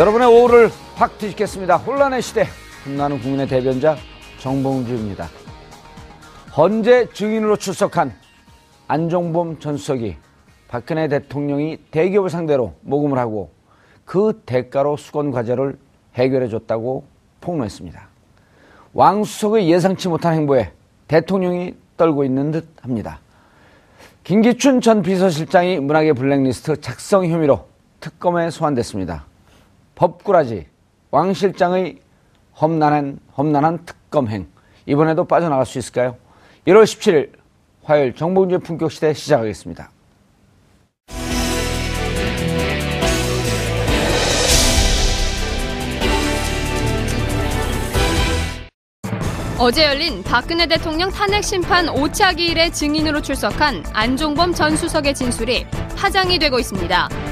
여러분의 오후를 확 뒤집겠습니다. 혼란의 시대, 혼나는 국민의 대변자 정봉주입니다. 헌재 증인으로 출석한 안종범 전 수석이 박근혜 대통령이 대기업을 상대로 모금을 하고 그 대가로 수건 과제를 해결해 줬다고 폭로했습니다. 왕 수석의 예상치 못한 행보에 대통령이 떨고 있는 듯 합니다. 김기춘 전 비서실장이 문학의 블랙리스트 작성 혐의로 특검에 소환됐습니다. 법꾸라지 왕 실장의 험난한 험난한 특검행 이번에도 빠져나갈 수 있을까요? 1월 17일 화요일 정봉주의 품격 시대 시작하겠습니다. 어제 열린 박근혜 대통령 탄핵 심판 5차 기일의 증인으로 출석한 안종범 전 수석의 진술이 파장이 되고 있습니다.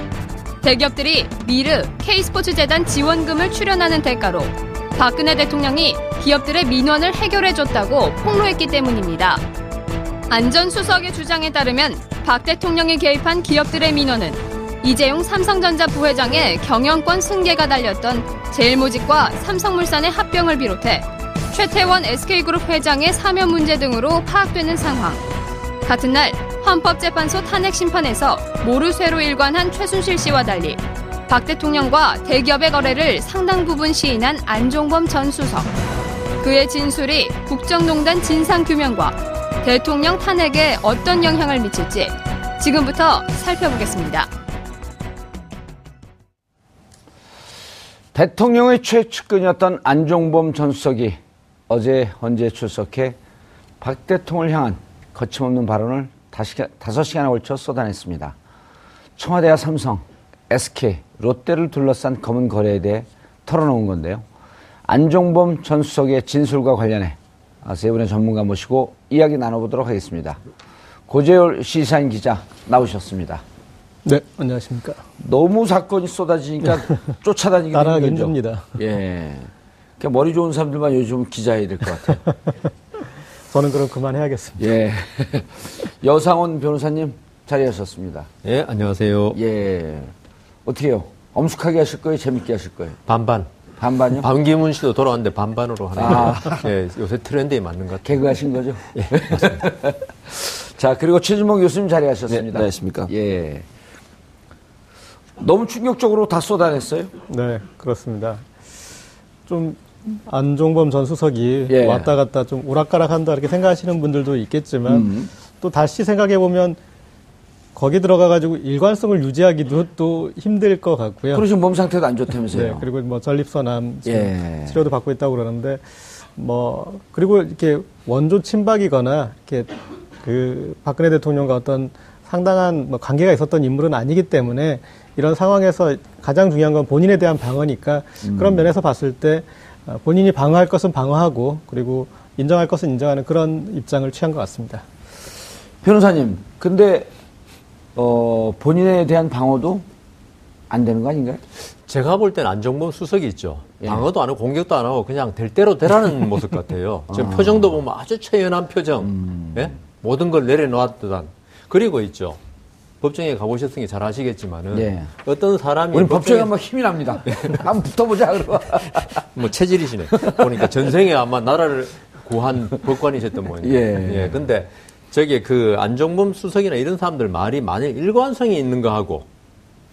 대기업들이 미르, K스포츠 재단 지원금을 출연하는 대가로 박근혜 대통령이 기업들의 민원을 해결해줬다고 폭로했기 때문입니다. 안전 수석의 주장에 따르면 박 대통령이 개입한 기업들의 민원은 이재용 삼성전자 부회장의 경영권 승계가 달렸던 제일모직과 삼성물산의 합병을 비롯해 최태원 SK그룹 회장의 사면 문제 등으로 파악되는 상황. 같은 날 헌법재판소 탄핵 심판에서 모르쇠로 일관한 최순실 씨와 달리 박 대통령과 대기업의 거래를 상당 부분 시인한 안종범 전 수석. 그의 진술이 국정농단 진상규명과 대통령 탄핵에 어떤 영향을 미칠지 지금부터 살펴보겠습니다. 대통령의 최측근이었던 안종범 전 수석이 어제 헌재에 출석해 박 대통령을 향한 거침없는 발언을 다섯 시간에 걸쳐 쏟아냈습니다. 청와대와 삼성, SK, 롯데를 둘러싼 검은 거래에 대해 털어놓은 건데요. 안종범 전 수석의 진술과 관련해 세 분의 전문가 모시고 이야기 나눠보도록 하겠습니다. 고재열 시사인 기자 나오셨습니다. 네, 안녕하십니까. 너무 사건이 쏟아지니까 쫓아다니기 따라하기 힘듭니다. 예. 그러니까 머리 좋은 사람들만 요즘 기자해야 될 것 같아요. 저는 그럼 그만해야겠습니다. 예. 여상원 변호사님 자리하셨습니다. 예, 안녕하세요. 예. 어떻게 해요? 엄숙하게 하실 거예요? 재밌게 하실 거예요? 반반. 반반이요? 반기문 씨도 돌아왔는데 반반으로 하는 아. 예, 요새 트렌드에 맞는 것 같아요. 개그 하신 거죠? 예, 맞습니다. 자, 그리고 최진봉 교수님 자리하셨습니다. 네, 안녕하십니까. 예. 너무 충격적으로 다 쏟아냈어요? 네, 그렇습니다. 좀 안종범 전 수석이 예. 왔다 갔다 좀 오락가락한다 이렇게 생각하시는 분들도 있겠지만 음. 또 다시 생각해 보면 거기 들어가가지고 일관성을 유지하기도 또 힘들 것 같고요. 지금 몸 상태도 안 좋다면서요. 네, 그리고 뭐 전립선암 예. 치료도 받고 있다고 그러는데 뭐 그리고 이렇게 원조 친박이거나 이렇게 그 박근혜 대통령과 어떤 상당한 뭐 관계가 있었던 인물은 아니기 때문에 이런 상황에서 가장 중요한 건 본인에 대한 방어니까 음. 그런 면에서 봤을 때 어, 본인이 방어할 것은 방어하고 그리고 인정할 것은 인정하는 그런 입장을 취한 것 같습니다. 변호사님, 근데 어, 본인에 대한 방어도 안 되는 거 아닌가요? 제가 볼 때는 안정범 수석이 있죠. 예. 방어도 안 하고 공격도 안 하고 그냥 될 대로 되라는 모습 같아요. 지금 아. 표정도 보면 아주 처연한 표정. 음. 예? 모든 걸 내려놓았던. 그리고 있죠. 법정에 가보셨으니 잘 아시겠지만은 예. 어떤 사람이 우리 법정에 한번 힘이 납니다. 한번 붙어보자 그러고 뭐 체질이시네. 보니까 전생에 아마 나라를 구한 법관이셨던 모양이에요. 예. 예. 근데 저기 그 안종범 수석이나 이런 사람들 말이 만약 일관성이 있는 거 하고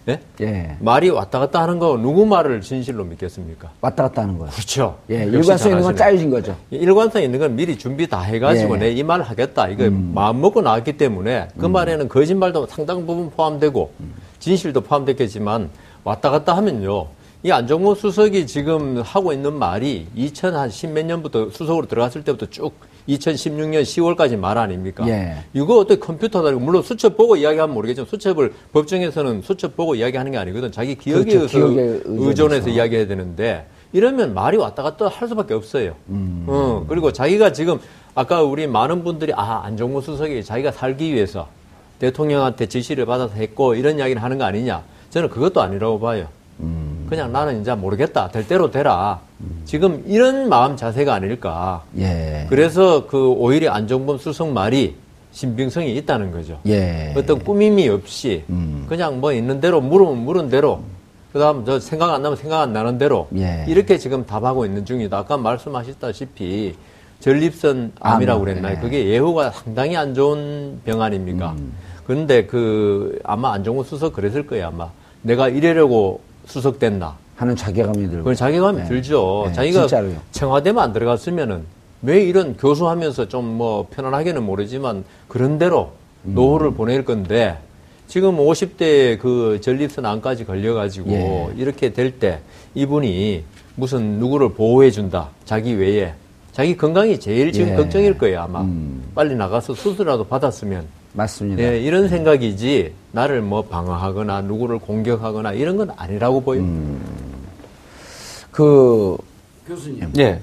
예? 예. 말이 왔다 갔다 하는 거 누구 말을 진실로 믿겠습니까? 왔다 갔다 하는 거예요. 그렇죠. 예, 일관성 있는 건. 짜여진 거죠. 일관성 있는 건 미리 준비 다 해가지고 예. 음. 내이 말 하겠다. 이거 마음 먹고 나왔기 때문에 그 말에는 거짓말도 상당 부분 포함되고 진실도 포함됐겠지만 왔다 갔다 하면요. 이 안정모 수석이 지금 하고 있는 말이 2010몇 년부터 수석으로 들어갔을 때부터 쭉 2016년 10월까지 말 아닙니까? 예. 이거 어떻게 컴퓨터다. 물론 수첩 보고 이야기하면 모르겠지만 수첩을 법정에서는 수첩 보고 이야기하는 게 아니거든. 자기 기억에 그렇죠. 의해서 기억에 의존해서. 이야기해야 되는데 이러면 말이 왔다 갔다 할 수밖에 없어요. 음. 어, 그리고 자기가 지금 아까 우리 많은 분들이 아 안정모 수석이 자기가 살기 위해서 대통령한테 지시를 받아서 했고 이런 이야기를 하는 거 아니냐? 저는 그것도 아니라고 봐요. 음. 그냥 나는 이제 모르겠다. 될 대로 되라. 지금 이런 마음 자세가 아닐까. 예. 그래서 그 오히려 안정범 수석 말이 신빙성이 있다는 거죠. 예. 어떤 꾸밈이 없이 음. 그냥 뭐 있는 대로 물으면 물은 대로 그다음 저 생각 안 나면 생각 안 나는 대로 예. 이렇게 지금 답하고 있는 중이다. 아까 말씀하셨다시피 전립선 암이라고 암, 그랬나요? 예. 그게 예후가 상당히 안 좋은 병 아닙니까? 음. 그런데 그 아마 안정호 수석 그랬을 거예요. 아마 내가 이래려고 수석됐나? 하는 자괴감이 들고. 자괴감이 네. 들죠. 네, 자기가 진짜로요. 청와대만 안 들어갔으면은 왜 이런 교수하면서 좀 뭐 편안하게는 모르지만 그런 대로 음. 노후를 보낼 건데 지금 50대 그 전립선 암까지 걸려가지고 예. 이렇게 될 때 이분이 무슨 누구를 보호해 준다 자기 외에 자기 건강이 제일 지금 예. 걱정일 거예요 아마 음. 빨리 나가서 수술이라도 받았으면 맞습니다. 예, 이런 생각이지 나를 뭐 방어하거나 누구를 공격하거나 이런 건 아니라고 보여. 음. 그 교수님. 예.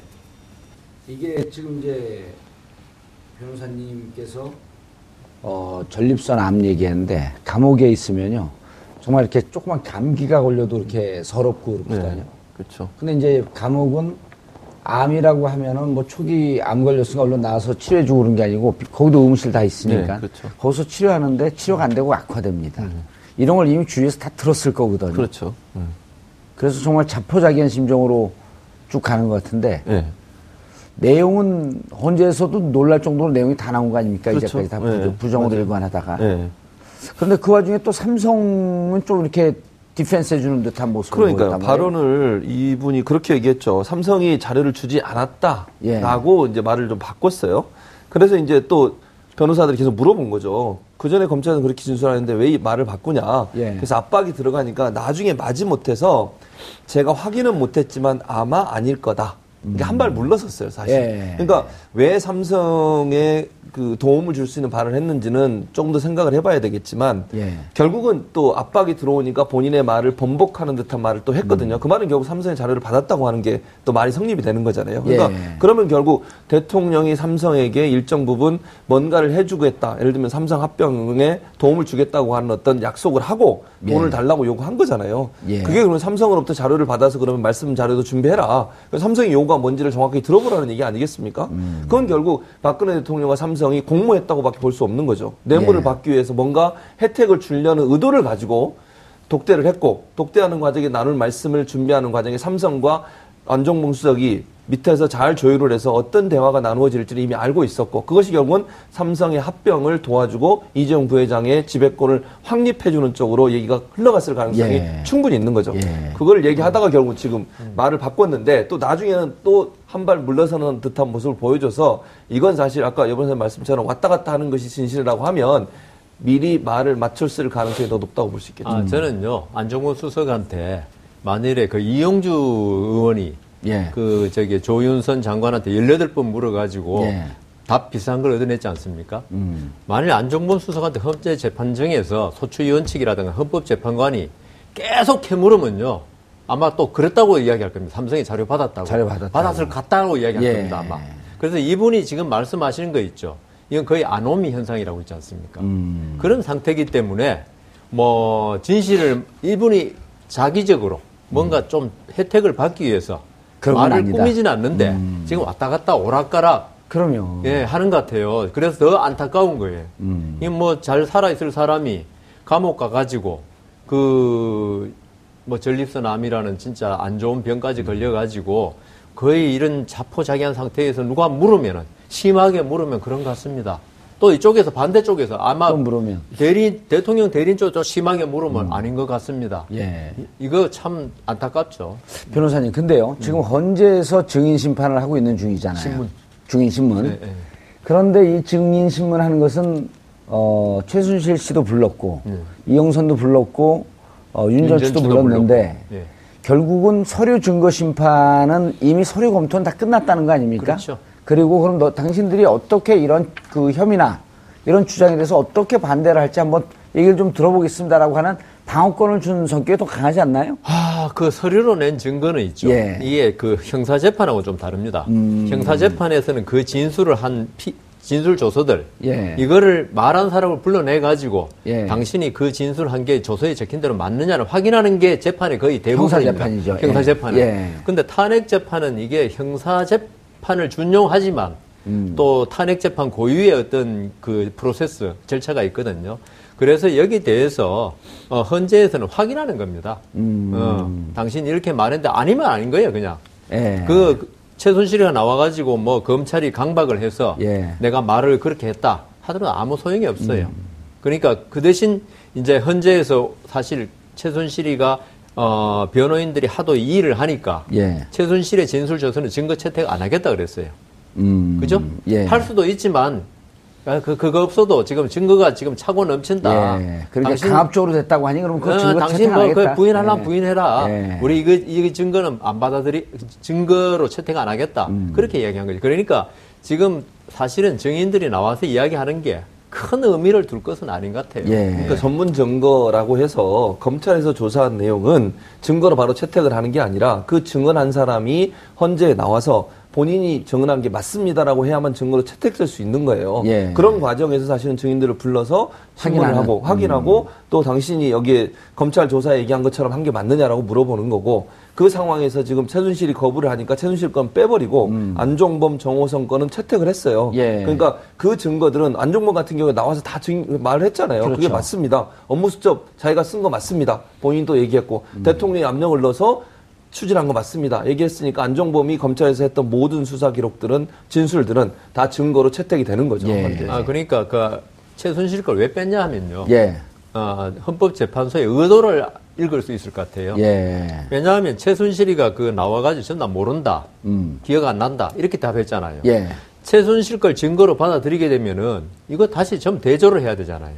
이게 지금 이제 변호사님께서 어, 전립선 암 얘기했는데 감옥에 있으면요 정말 이렇게 조그만 감기가 걸려도 이렇게 서럽고 그렇거든요. 네. 그렇죠. 근데 이제 감옥은 암이라고 하면은 뭐 초기 암 걸렸으니까 얼른 나와서 치료해주고 그런 게 아니고 거기도 의무실 다 있으니까 네, 그렇죠. 거기서 치료하는데 치료가 안 되고 악화됩니다. 이런 걸 이미 주위에서 다 들었을 거거든요. 그렇죠. 음. 그래서 정말 자포자기한 심정으로 쭉 가는 것 같은데 예. 내용은 헌재에서도 놀랄 정도로 내용이 다 나온 거 아닙니까? 그렇죠. 이제까지 다 네, 부정, 부정으로. 일관하다가. 예. 그런데 그 와중에 또 삼성은 좀 이렇게 디펜스 해주는 듯한 모습을 그러니까요. 보였단 말이에요. 발언을 이분이 그렇게 얘기했죠. 삼성이 자료를 주지 않았다라고 이제 말을 좀 바꿨어요. 그래서 이제 또 변호사들이 계속 물어본 거죠. 그 전에 검찰은 그렇게 진술하는데 왜 이 말을 바꾸냐. 예. 그래서 압박이 들어가니까 나중에 마지 못해서 제가 확인은 못했지만 아마 아닐 거다. 이게 한발 물러섰어요, 사실. 예. 그러니까 왜 삼성에 그 도움을 줄 수 있는 발언을 했는지는 조금 더 생각을 해봐야 되겠지만 예. 결국은 또 압박이 들어오니까 본인의 말을 번복하는 듯한 말을 또 음. 했거든요. 그 말은 결국 삼성의 자료를 받았다고 하는 게 또 말이 성립이 되는 거잖아요. 그러니까 예. 그러면 결국 대통령이 삼성에게 일정 부분 뭔가를 해주겠다. 예를 들면 삼성 합병에 도움을 주겠다고 하는 어떤 약속을 하고 돈을 예. 달라고 요구한 거잖아요. 예. 그게 그러면 삼성으로부터 자료를 받아서 그러면 말씀 자료도 준비해라. 삼성의 요구가 뭔지를 정확히 들어보라는 얘기 아니겠습니까? 음. 그건 결국 박근혜 대통령과 삼성 이 공모했다고밖에 볼 수 없는 거죠. 뇌물을 예. 받기 위해서 뭔가 혜택을 주려는 의도를 가지고 독대를 했고 독대하는 과정에 나눌 말씀을 준비하는 과정에 삼성과 안종봉 수석이 밑에서 잘 조율을 해서 어떤 대화가 나누어질지를 이미 알고 있었고 그것이 결국은 삼성의 합병을 도와주고 이재용 부회장의 지배권을 확립해주는 쪽으로 얘기가 흘러갔을 가능성이 예. 충분히 있는 거죠. 예. 그걸 얘기하다가 결국 지금 말을 바꿨는데 또 나중에는 또 한 발 물러서는 듯한 모습을 보여줘서 이건 사실 아까 여번 선생 말씀처럼 왔다 갔다 하는 것이 진실이라고 하면 미리 말을 맞췄을 가능성이 더 높다고 볼 수 있겠죠. 아, 저는요, 안정훈 수석한테 만일에 그 이용주 의원이 예. 그 저기 조윤선 장관한테 18번 물어가지고 예. 답 비슷한 걸 얻어냈지 않습니까? 음. 만일 안종범 수석한테 헌재재판정에서 소추위원 측이라든가 헌법재판관이 계속 캐물으면요. 아마 또 그랬다고 이야기할 겁니다. 삼성이 자료 받았다고. 자료 받았다고. 받았을 같다고 이야기할 예. 겁니다, 아마. 그래서 이분이 지금 말씀하시는 거 있죠. 이건 거의 아노미 현상이라고 있지 않습니까? 음. 그런 상태이기 때문에 뭐 진실을 이분이 자기적으로 뭔가 좀 혜택을 받기 위해서 음. 말을 아니다. 꾸미지는 않는데 음. 지금 왔다 갔다 오락가락 그럼요. 예, 하는 것 같아요. 그래서 더 안타까운 거예요. 음. 이뭐 잘 살아있을 사람이 감옥 가가지고 그 뭐 전립선 암이라는 진짜 안 좋은 병까지 걸려가지고 거의 이런 자포자기한 상태에서 누가 물으면은 심하게 물으면 그런 것 같습니다. 또 이쪽에서 반대쪽에서 아마 또 물으면. 대리 대통령 대리인 쪽좀 심하게 물으면 아닌 것 같습니다. 예. 이- 이거 참 안타깝죠. 변호사님, 근데요. 지금 헌재에서 증인 심판을 하고 있는 중이잖아요. 신문. 증인 신문. 네, 네. 그런데 이 증인 신문 하는 것은 어, 최순실 씨도 불렀고 이영선도 불렀고 어, 윤전 씨도 불렀는데. 결국은 서류 증거 심판은 이미 서류 검토는 다 끝났다는 거 아닙니까? 그렇죠. 그리고 그럼 너 당신들이 어떻게 이런 그 혐의나 이런 주장에 대해서 어떻게 반대를 할지 한번 얘기를 좀 들어보겠습니다라고 하는 방어권을 준 성격이 더 강하지 않나요? 아, 그 서류로 낸 증거는 있죠. 예. 음. 이게 그 형사 재판하고 좀 다릅니다. 형사 재판에서는 그 진술을 한 피, 진술 조서들 예. 이거를 말한 사람을 불러내 가지고 예. 당신이 그 진술한 게 조서에 적힌 대로 맞느냐를 확인하는 게 재판의 거의 대부분입니다. 형사 재판이죠. 형사 예. 재판은. 예. 근데 탄핵 재판은 이게 형사 재 판을 준용하지만 음. 또 탄핵 재판 고유의 어떤 그 프로세스 절차가 있거든요. 그래서 여기 대해서 어, 헌재에서는 확인하는 겁니다. 음. 어, 당신 이렇게 말했는데 아니면 아닌 거예요, 그냥. 예. 그 최순실이가 나와가지고 뭐 검찰이 강박을 해서 예. 내가 말을 그렇게 했다 하더라도 아무 소용이 없어요. 음. 그러니까 그 대신 이제 헌재에서 사실 최순실이가 어, 변호인들이 하도 이 일을 하니까 예. 최순실의 진술 조서는 증거 채택 안 하겠다 그랬어요. 음. 그죠? 예. 할 수도 있지만 아, 그 그거 없어도 지금 증거가 지금 차고 넘친다. 예. 그러니까 강압적으로 됐다고 하니 그러면 그 어, 증거 당신 채택 안뭐 하겠다. 그 부인하려면 예. 부인해라. 예. 우리 이거 이 증거는 안 받아들이 증거로 채택 안 하겠다. 음. 그렇게 이야기한 거죠. 그러니까 지금 사실은 증인들이 나와서 이야기하는 게 큰 의미를 둘 것은 아닌 것 같아요. 예. 그러니까 전문 증거라고 해서 검찰에서 조사한 내용은 증거로 바로 채택을 하는 게 아니라 그 증언한 사람이 헌재에 나와서 본인이 증언한 게 맞습니다라고 해야만 증거로 채택될 수 있는 거예요. 예. 그런 과정에서 사실은 증인들을 불러서 신문을 확인하는. 음. 하고 확인하고 또 당신이 여기에 검찰 조사에 얘기한 것처럼 한 게 맞느냐라고 물어보는 거고 그 상황에서 지금 최순실이 거부를 하니까 최순실 건 빼버리고 안종범 정호성 건은 채택을 했어요. 음. 예. 그러니까 그 증거들은 안종범 같은 경우에 나와서 다 증, 말을 했잖아요. 그게 그렇죠. 맞습니다. 업무 수첩 자기가 쓴 거 맞습니다. 본인도 얘기했고 음. 대통령이 압력을 넣어서 추진한 거 맞습니다. 얘기했으니까 안종범이 검찰에서 했던 모든 수사 기록들은 진술들은 다 증거로 채택이 되는 거죠. 예. 아 그러니까 그 최순실 걸 왜 뺐냐 하면요. 예. 어, 헌법재판소의 의도를 읽을 수 있을 것 같아요. 예. 왜냐하면 최순실이가 그 나와가지고 전나 모른다, 음. 기억 안 난다 이렇게 답했잖아요. 예. 최순실 걸 증거로 받아들이게 되면은 이거 다시 좀 대조를 해야 되잖아요.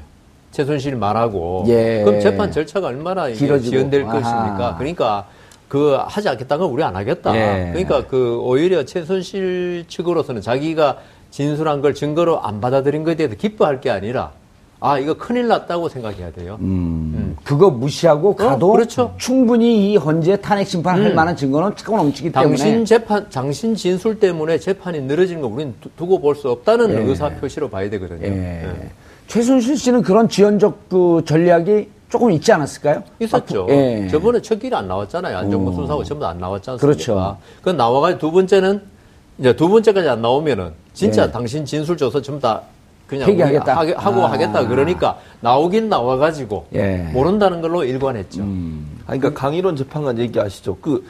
최순실 말하고 예. 그럼 재판 절차가 얼마나 길어지고. 지연될 아하. 것입니까? 그러니까 그 하지 않겠다는 건 우리 안 하겠다. 예. 그러니까 그 오히려 최순실 측으로서는 자기가 진술한 걸 증거로 안 받아들인 것에 대해서 기뻐할 게 아니라 아 이거 큰일 났다고 생각해야 돼요. 음. 그거 무시하고 가도 그렇죠. 충분히 이 헌재 탄핵 심판할 음. 만한 증거는 차고 넘치기 때문에 당신 재판, 당신 진술 때문에 재판이 늘어지는 거 우리는 두- 두고 볼 수 없다는 예. 의사 표시로 봐야 되거든요. 예. 예. 최순실 씨는 그런 지연적 그 전략이 조금 있지 않았을까요? 있었죠. 아, 예. 저번에 첫 길이 안 나왔잖아요. 안정부 어. 순사하고 전부 다안 나왔지 않습니까? 그렇죠. 그 나와가지고 두 번째는 이제 두 번째까지 안 나오면은 진짜 예. 당신 진술 줘서 전부 다 그냥 폐기하겠다. 하게- 하고 아. 하겠다 그러니까 나오긴 나와가지고 예. 음. 모른다는 걸로 일관했죠. 아, 그러니까 강일원 재판관 얘기하시죠. 그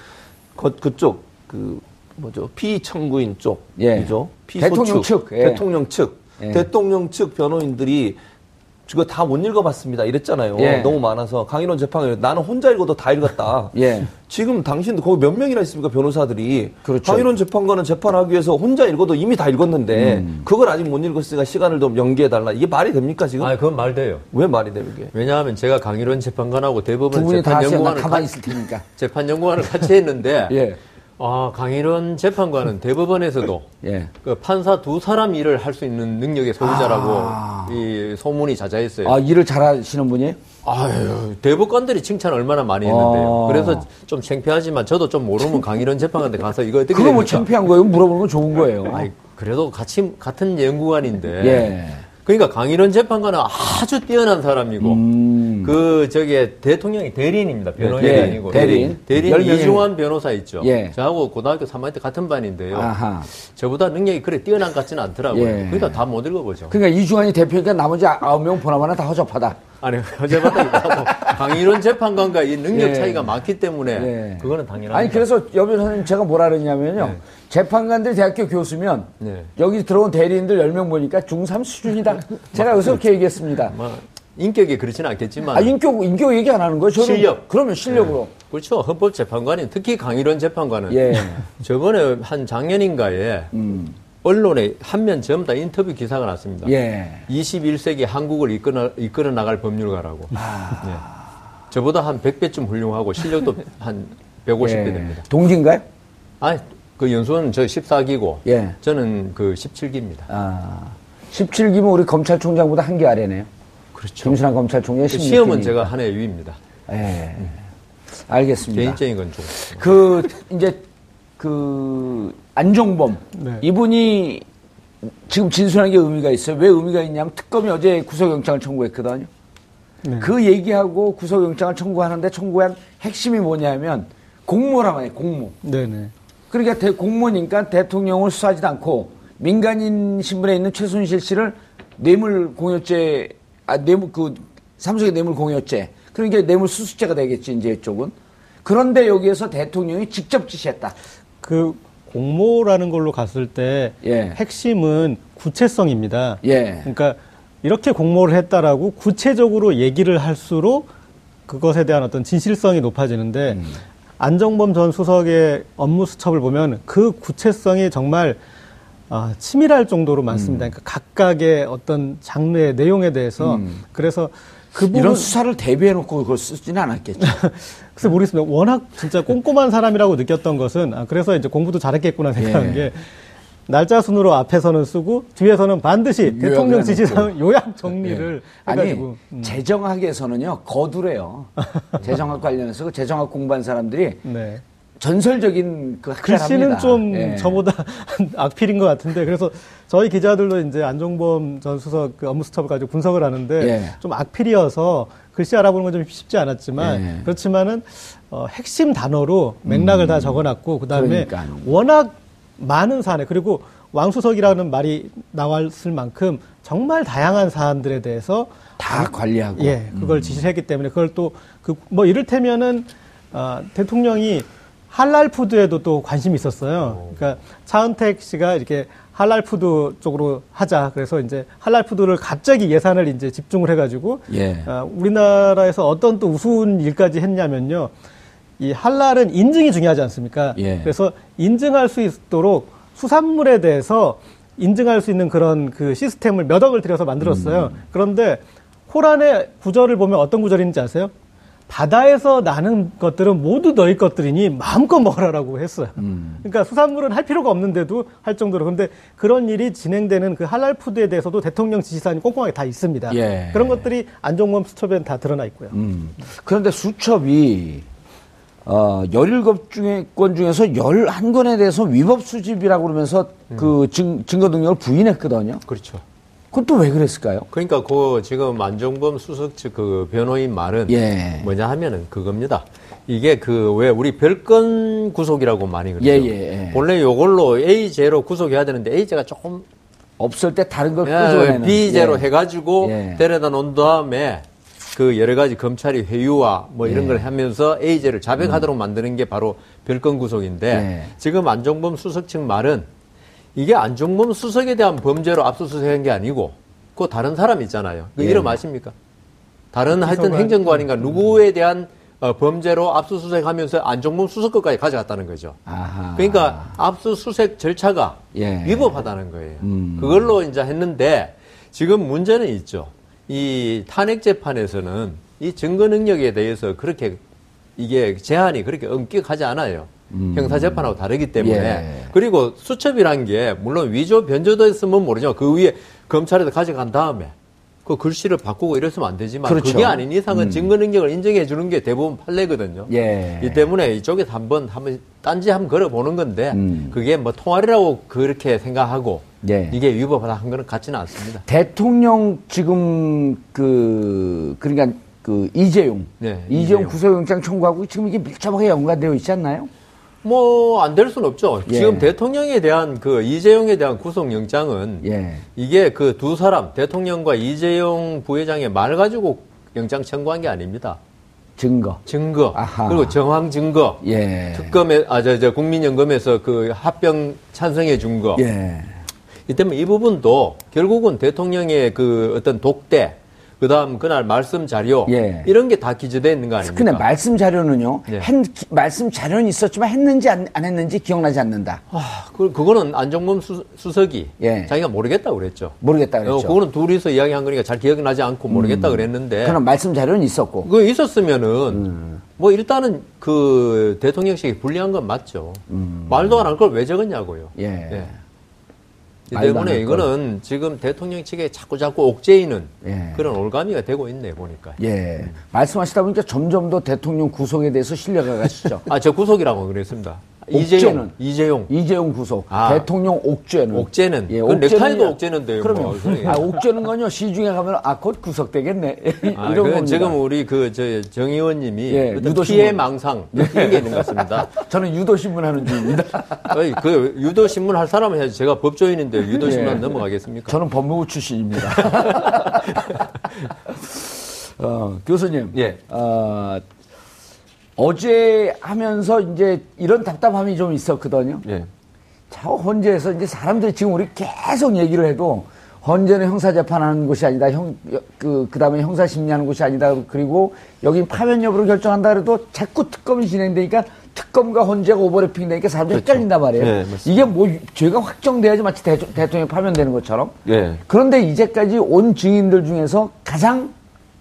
거- 그쪽 그 뭐죠 피청구인 예. 쪽이죠. 대통령 측, 예. 대통령 측 예. 대통령 측 변호인들이 그거 다 못 읽어봤습니다. 이랬잖아요. 예. 너무 많아서 강일원 재판관 나는 혼자 읽어도 다 읽었다. 예. 지금 당신 거기 몇 명이나 있습니까 변호사들이 그렇죠. 강일원 재판관은 재판하기 위해서 혼자 읽어도 이미 다 읽었는데 음. 그걸 아직 못 읽었으니까 시간을 좀 연기해 달라 이게 말이 됩니까 지금 아, 그건 말 돼요. 왜 말이 돼요 이게 왜냐하면 제가 강일원 재판관하고 두 대법원 재판 연구관을 가만히 가- 있을 테니까. 재판 연구관을 같이 했는데 예. 아, 강일원 재판관은 대법원에서도 예. 그 판사 두 사람 일을 할 수 있는 능력의 소유자라고 아. 이 소문이 자자했어요. 아, 일을 잘하시는 분이에요? 아유, 대법관들이 칭찬 얼마나 많이 했는데요. 아. 그래서 좀 창피하지만 저도 좀 모르면 강일원 재판관한테 가서 이거 어떻게 그거 뭐 됩니까? 창피한 거예요? 물어보는 건 좋은 거예요. 아이, 그래도 같이 같은 연구관인데. 예. 그러니까 강일원 재판관은 아주 뛰어난 사람이고 음. 그 저기 대통령이 대리인입니다. 변호인이 예, 아니고 대리인. 대리인 열 명의- 이중환 변호사 있죠. 예. 저하고 고등학교 3학년 때 같은 반인데요. 아하. 저보다 능력이 그래 뛰어난 것 같지는 않더라고요. 예. 그러니까 다 못 읽어보죠. 그러니까 이주환이 대표니까 나머지 아홉 명 보나마나 다 허접하다. 아니 어제보다 강일원 재판관과 이 능력 예. 차이가 많기 때문에 예. 그거는 당연합니다. 아니 그래서 여 변호사님 제가 뭐라 그랬냐면요. 네. 재판관들 대학교 교수면 네. 여기 들어온 대리인들 10명 보니까 중3 수준이다. 제가 의석해 얘기했습니다. 뭐 인격이 그렇지는 않겠지만 아, 인격, 인격 얘기 안 하는 거예요? 저는 실력. 그러면 실력으로. 그렇죠. 헌법재판관이 특히 강일원 재판관은 예. 저번에 한 작년인가에 음. 언론에 한 면 전부 다 인터뷰 기사가 났습니다. 예. 21세기 한국을 이끌어, 이끌어 나갈 법률가라고. 아. 예. 저보다 한 100배쯤 훌륭하고 실력도 한 150배 예. 됩니다. 동기인가요? 아니, 그 연수는 저 14기고 예. 저는 그 17기입니다. 아. 17기면 우리 검찰총장보다 한 개 아래네요. 그렇죠. 김순환 검찰총장 그 16기. 시험은 제가 한 해 위입니다. 예. 알겠습니다. 개인적인 건 좀. 그 이제 그 안종범 네. 이분이 지금 진술한 게 의미가 있어요. 왜 의미가 있냐면 특검이 어제 구속영장을 청구했거든요. 네. 그 얘기하고 구속영장을 청구하는데 청구한 핵심이 뭐냐면 공모라고 해요. 공모. 네네. 그러니까 대, 공모니까 대통령을 수사하지도 않고 민간인 신분에 있는 최순실 씨를 뇌물 공여죄, 아, 뇌물, 그, 삼성의 뇌물 공여죄. 그러니까 뇌물 수수죄가 되겠지, 이제 이쪽은. 그런데 여기에서 대통령이 직접 지시했다. 그 공모라는 걸로 갔을 때 예. 핵심은 구체성입니다. 예. 그러니까 이렇게 공모를 했다라고 구체적으로 얘기를 할수록 그것에 대한 어떤 진실성이 높아지는데 음. 안정범 전 수석의 업무 수첩을 보면 그 구체성이 정말 아, 치밀할 정도로 많습니다. 그러니까 각각의 어떤 장르의 내용에 대해서 그래서 그 부분 음. 이런 수사를 대비해놓고 그걸 쓰지는 않았겠죠. 글쎄 모르겠습니다. 워낙 진짜 꼼꼼한 사람이라고 느꼈던 것은 아, 그래서 이제 공부도 잘했겠구나 생각한 예. 게 날짜 순으로 앞에서는 쓰고 뒤에서는 반드시 대통령. 지시사항 요약 정리를 아니, 해가지고 음. 재정학에서는요, 거두래요. 재정학 관련해서 그 재정학 공부한 사람들이 네. 전설적인 그. 글씨는 좀 예. 저보다 악필인 것 같은데 그래서 저희 기자들도 이제 안종범 전 수석 그 업무 수첩을 가지고 분석을 하는데 예. 좀 악필이어서 글씨 알아보는 건 좀 쉽지 않았지만 예. 그렇지만은 어, 핵심 단어로 맥락을 다 적어놨고 그다음에 음. 그러니까요. 워낙 많은 사안에 그리고 왕수석이라는 말이 나왔을 만큼 정말 다양한 사안들에 대해서 다 관리하고. 음. 예, 그걸 지시를 했기 때문에 그걸 또 그 뭐 이를테면은 아, 대통령이 할랄 푸드에도 또 관심이 있었어요. 그러니까 차은택 씨가 이렇게 할랄 푸드 쪽으로 하자. 그래서 이제 할랄 푸드를 갑자기 예산을 이제 집중을 해가지고 예. 아, 우리나라에서 어떤 또 우스운 일까지 했냐면요. 이 할랄은 인증이 중요하지 않습니까? 예. 그래서 인증할 수 있도록 수산물에 대해서 인증할 수 있는 그런 그 시스템을 몇 억을 들여서 만들었어요. 음. 그런데 호란의 구절을 보면 어떤 구절인지 아세요? 바다에서 나는 것들은 모두 너희 것들이니 마음껏 먹으라라고 했어요. 음. 그러니까 수산물은 할 필요가 없는데도 할 정도로. 그런데 그런 일이 진행되는 그 할랄 푸드에 대해서도 대통령 지시사항이 꼼꼼하게 다 있습니다. 예. 그런 것들이 안종범 수첩에 다 드러나 있고요. 음. 그런데 수첩이 어, 17 중에 건 중에서 11건에 대해서 위법 수집이라고 그러면서 그 증, 증거 능력을 부인했거든요. 그렇죠. 또왜 그랬을까요? 그러니까 그 지금 안종범 수석 측 그 변호인 말은 예. 뭐냐 하면은 그겁니다. 이게 그 왜 우리 별건 구속이라고 많이 그러죠. 예, 예, 예. 원래 요걸로 A제로 구속해야 되는데 A제가 조금 없을 때 다른 걸 예, 끄집어내는. B제로 예. 해가지고 예. 데려다 놓은 다음에 그 여러 가지 검찰이 회유와 뭐 이런 예. 걸 하면서 A제를 자백하도록 만드는 게 바로 별건 구속인데 예. 지금 안종범 수석 측 말은 이게 안종범 수석에 대한 범죄로 압수수색한 게 아니고 그 다른 사람 있잖아요. 그 예. 이름 아십니까? 다른 하여튼. 행정관인가 누구에 대한 어, 범죄로 압수수색하면서 안종범 수석 것까지 가져갔다는 거죠. 아하. 그러니까 압수수색 절차가 예. 위법하다는 거예요. 음. 그걸로 이제 했는데 지금 문제는 있죠. 이 탄핵 재판에서는 이 증거 능력에 대해서 그렇게 이게 제한이 그렇게 엄격하지 않아요. 형사 재판하고 다르기 때문에 음. 예. 그리고 수첩이란 게 물론 위조 변조됐으면 모르죠. 그 위에 검찰에서 가져간 다음에 그 글씨를 바꾸고 이랬으면 안 되지만 그렇죠. 그게 아닌 이상은 음. 증거 능력을 인정해 주는 게 대부분 판례거든요. 예. 이 때문에 이쪽에서 한번 한번 딴지 한번 걸어 보는 건데 음. 그게 뭐 통화리라고 그렇게 생각하고 예. 이게 위법하다 한 거는 같지는 않습니다. 대통령 지금 그 그러니까 그 이재용 네, 이재용 이재용. 구속영장 청구하고 지금 이게 밀접하게 연관되어 있지 않나요? 뭐 안 될 수는 없죠. 예. 지금 대통령에 대한 그 이재용에 대한 구속영장은 예. 이게 그 두 사람 대통령과 이재용 부회장의 말 가지고 영장 청구한 게 아닙니다. 증거. 증거 아하. 그리고 정황 증거 예. 특검에 아 저 저 국민연금에서 그 합병 찬성해 준 거. 예. 이 때문에 이 부분도 결국은 대통령의 그 어떤 독대 그다음 그날 말씀 자료 예. 이런 게 다 기재되어 있는 거 아닙니까? 근데 말씀 자료는요. 예. 했- 기- 말씀 자료는 있었지만 했는지 안, 안 했는지 기억나지 않는다. 아, 그, 그거는 안종범 수, 수석이 예. 자기가 모르겠다고 그랬죠. 모르겠다 어, 그랬죠. 그거는 둘이서 이야기한 거니까 잘 기억나지 않고 모르겠다 그랬는데 그럼 말씀 자료는 있었고. 그거 있었으면은 음. 뭐 일단은 그 대통령실이 불리한 건 맞죠. 말도 안 할 걸 왜 적었냐고요. 음. 예. 때문에 할 이거는 지금 대통령 측에 자꾸 자꾸 옥죄이는 예. 그런 올가미가 되고 있네 보니까. 예. 말씀하시다 보니까 점점 더 대통령 구속에 대해서 신뢰가 가시죠. 아 저 구속이라고 그랬습니다. 옥죄는? 이재용, 이재용. 이재용 구속, 아. 대통령 옥죄는. 옥죄는. 예, 그건 옥죄는요. 넥타이도 옥죄는데요, 그러면 뭐. 아, 옥죄는 건요 시중에 가면 아곧 구속되겠네 아, 이런 그 겁니다. 지금 우리 그저 정 의원님이 예, 유도신문. 피해 망상 이런 게 있는 것 같습니다. 저는 유도 신문 하는 중입니다. 그 유도 신문 할 사람은 해야지 제가 법조인인데 유도 신문 예. 넘어가겠습니까? 저는 법무부 출신입니다. 어, 교수님, 예. 어, 어제 하면서 이제 이런 답답함이 좀 있었거든요. 예. 자, 헌재에서 이제 사람들이 지금 우리 계속 얘기를 해도 헌재는 형사재판하는 곳이 아니다. 형, 그, 그 다음에 형사심리하는 곳이 아니다. 그리고 여기 파면 여부를 결정한다 그래도 자꾸 특검이 진행되니까 특검과 헌재가 오버래핑 되니까 사람들이 헷갈린단 말이에요. 네. 이게 뭐 죄가 확정돼야지 마치 대, 대통령이 파면되는 것처럼. 예. 그런데 이제까지 온 증인들 중에서 가장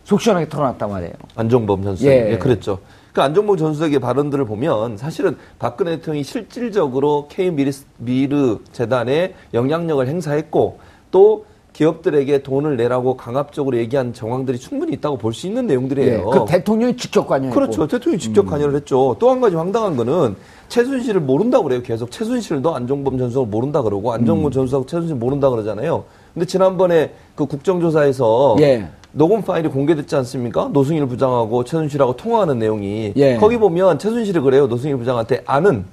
속 시원하게 털어놨단 말이에요. 안종범 전 수석. 예. 예. 그랬죠. 그 안종범 전 수석의 발언들을 보면 사실은 박근혜 대통령이 실질적으로 K 미르, 미르 재단에 영향력을 행사했고 또 기업들에게 돈을 내라고 강압적으로 얘기한 정황들이 충분히 있다고 볼 수 있는 내용들이에요. 그 대통령이 직접 관여했고. 그렇죠. 대통령이 직접 관여를 했죠. 또 한 가지 황당한 거는 최순실을 모른다고 그래요. 계속 최순실도 안종범 전 수석을 모른다 그러고 안종범 전 수석 최순실 모른다 그러잖아요. 근데 지난번에 그 국정조사에서 예. 녹음 파일이 공개됐지 않습니까? 노승일 부장하고 최순실하고 통화하는 내용이 예. 거기 보면 최순실이 그래요. 노승일 부장한테 아는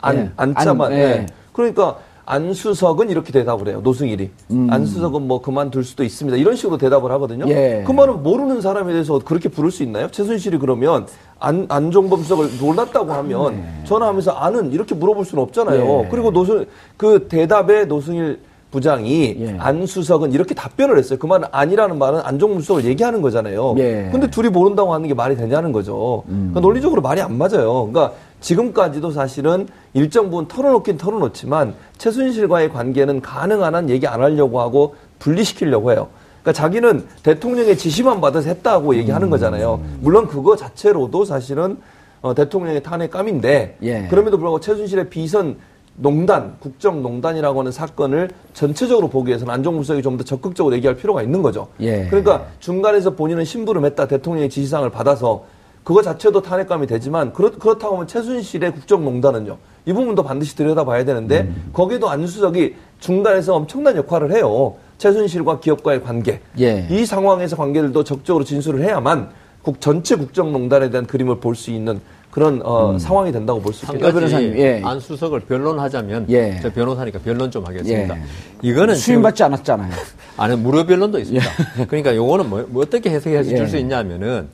안 예. 안자만 안, 예. 예. 그러니까 안수석은 이렇게 대답을 해요. 노승일이 안수석은 뭐 그만둘 수도 있습니다. 이런 식으로 대답을 하거든요. 음. 예. 그 말은 모르는 사람에 대해서 그렇게 부를 수 있나요? 최순실이 그러면 안, 안종범 수석을 몰랐다고 하면 전화하면서 아는 이렇게 물어볼 수는 없잖아요. 네. 예. 그리고 노승 그 대답에 노승일 부장이 예. 안수석은 이렇게 답변을 했어요. 그 말은 아니라는 말은 안종범 수석을 얘기하는 거잖아요. 예. 근데 둘이 모른다고 하는 게 말이 되냐는 거죠. 그러니까 논리적으로 말이 안 맞아요. 그러니까 지금까지도 사실은 일정 부분 털어놓긴 털어놓지만 최순실과의 관계는 가능한 한 얘기 안 하려고 하고 분리시키려고 해요. 그러니까 자기는 대통령의 지시만 받아서 했다고 얘기하는 거잖아요. 물론 그거 자체로도 사실은 어, 대통령의 탄핵감인데 예. 그럼에도 불구하고 최순실의 비선 농단, 국정농단이라고 하는 사건을 전체적으로 보기 위해서는 안종범 수석이 좀 더 적극적으로 얘기할 필요가 있는 거죠. 예. 그러니까 중간에서 본인은 심부름했다 대통령의 지시사항을 받아서 그거 자체도 탄핵감이 되지만 그렇, 그렇다고 하면 최순실의 국정농단은요. 이 부분도 반드시 들여다봐야 되는데 음. 거기도 안수석이 중간에서 엄청난 역할을 해요. 최순실과 기업과의 관계. 예. 이 상황에서 관계들도 적극적으로 진술을 해야만 국, 전체 국정농단에 대한 그림을 볼 수 있는 그런 어, 음. 상황이 된다고 볼수한 있겠죠. 변호사님, 예. 안 수석을 변론하자면 예. 저 변호사니까 변론 좀 하겠습니다. 예. 이거는 수임받지 않았잖아요. 아니 무료 변론도 있습니다. 그러니까 요거는 뭐, 뭐 어떻게 해석해 줄 예. 수 있냐면은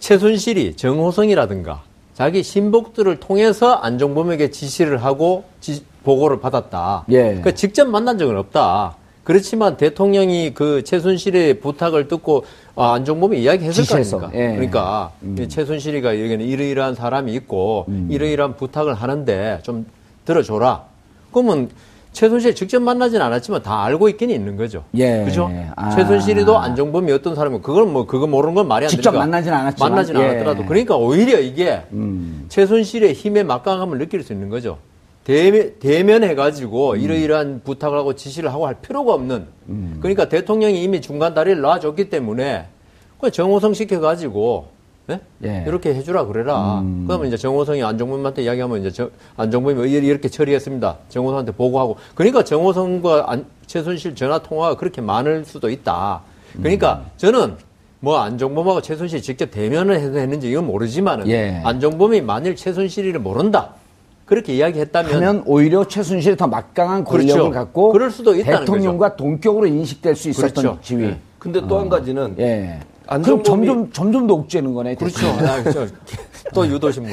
최순실이 정호성이라든가 자기 신복들을 통해서 안종범에게 지시를 하고 지- 보고를 받았다. 예. 그러니까 직접 만난 적은 없다. 그렇지만 대통령이 그 최순실의 부탁을 듣고 아, 안종범이 이야기했을 거 지시해서, 아닙니까? 예. 그러니까 이 최순실이가 여기는 이러이러한 사람이 있고 음. 이러이러한 부탁을 하는데 좀 들어줘라. 그러면 최순실 직접 만나진 않았지만 다 알고 있긴 있는 거죠. 예. 그죠? 아. 최순실이도 안종범이 어떤 사람이고 그건 뭐 그거 모르는 건 말이 안 직접 되니까 만나진 않았지만, 만나진 예. 않았더라도 그러니까 오히려 이게 음. 최순실의 힘의 막강함을 느낄 수 있는 거죠. 대면, 대면해가지고 음. 이러이러한 부탁을 하고 지시를 하고 할 필요가 없는. 그러니까 대통령이 이미 중간 다리를 놔줬기 때문에 그냥 정호성 시켜가지고 예? 예. 이렇게 해주라 그래라. 음. 그러면 이제 정호성이 안종범한테 이야기하면 이제 정- 안종범이 이렇게 처리했습니다. 정호성한테 보고하고. 그러니까 정호성과 안- 최순실 전화 통화가 그렇게 많을 수도 있다. 그러니까 음. 저는 뭐 안종범하고 최순실 직접 대면을 해서 했는지 이건 모르지만은 예. 안종범이 만일 최순실이를 모른다. 그렇게 이야기했다면 하면 오히려 최순실이 더 막강한 권력을 그렇죠. 갖고 그럴 수도 있다는 대통령과 동격으로 인식될 수 있었던 그렇죠. 지위. 예. 근데 또한 가지는 예. 그럼 점점 점점 더 옥죄는 거네. 그렇죠. 아, 그렇죠. 또 유도신문.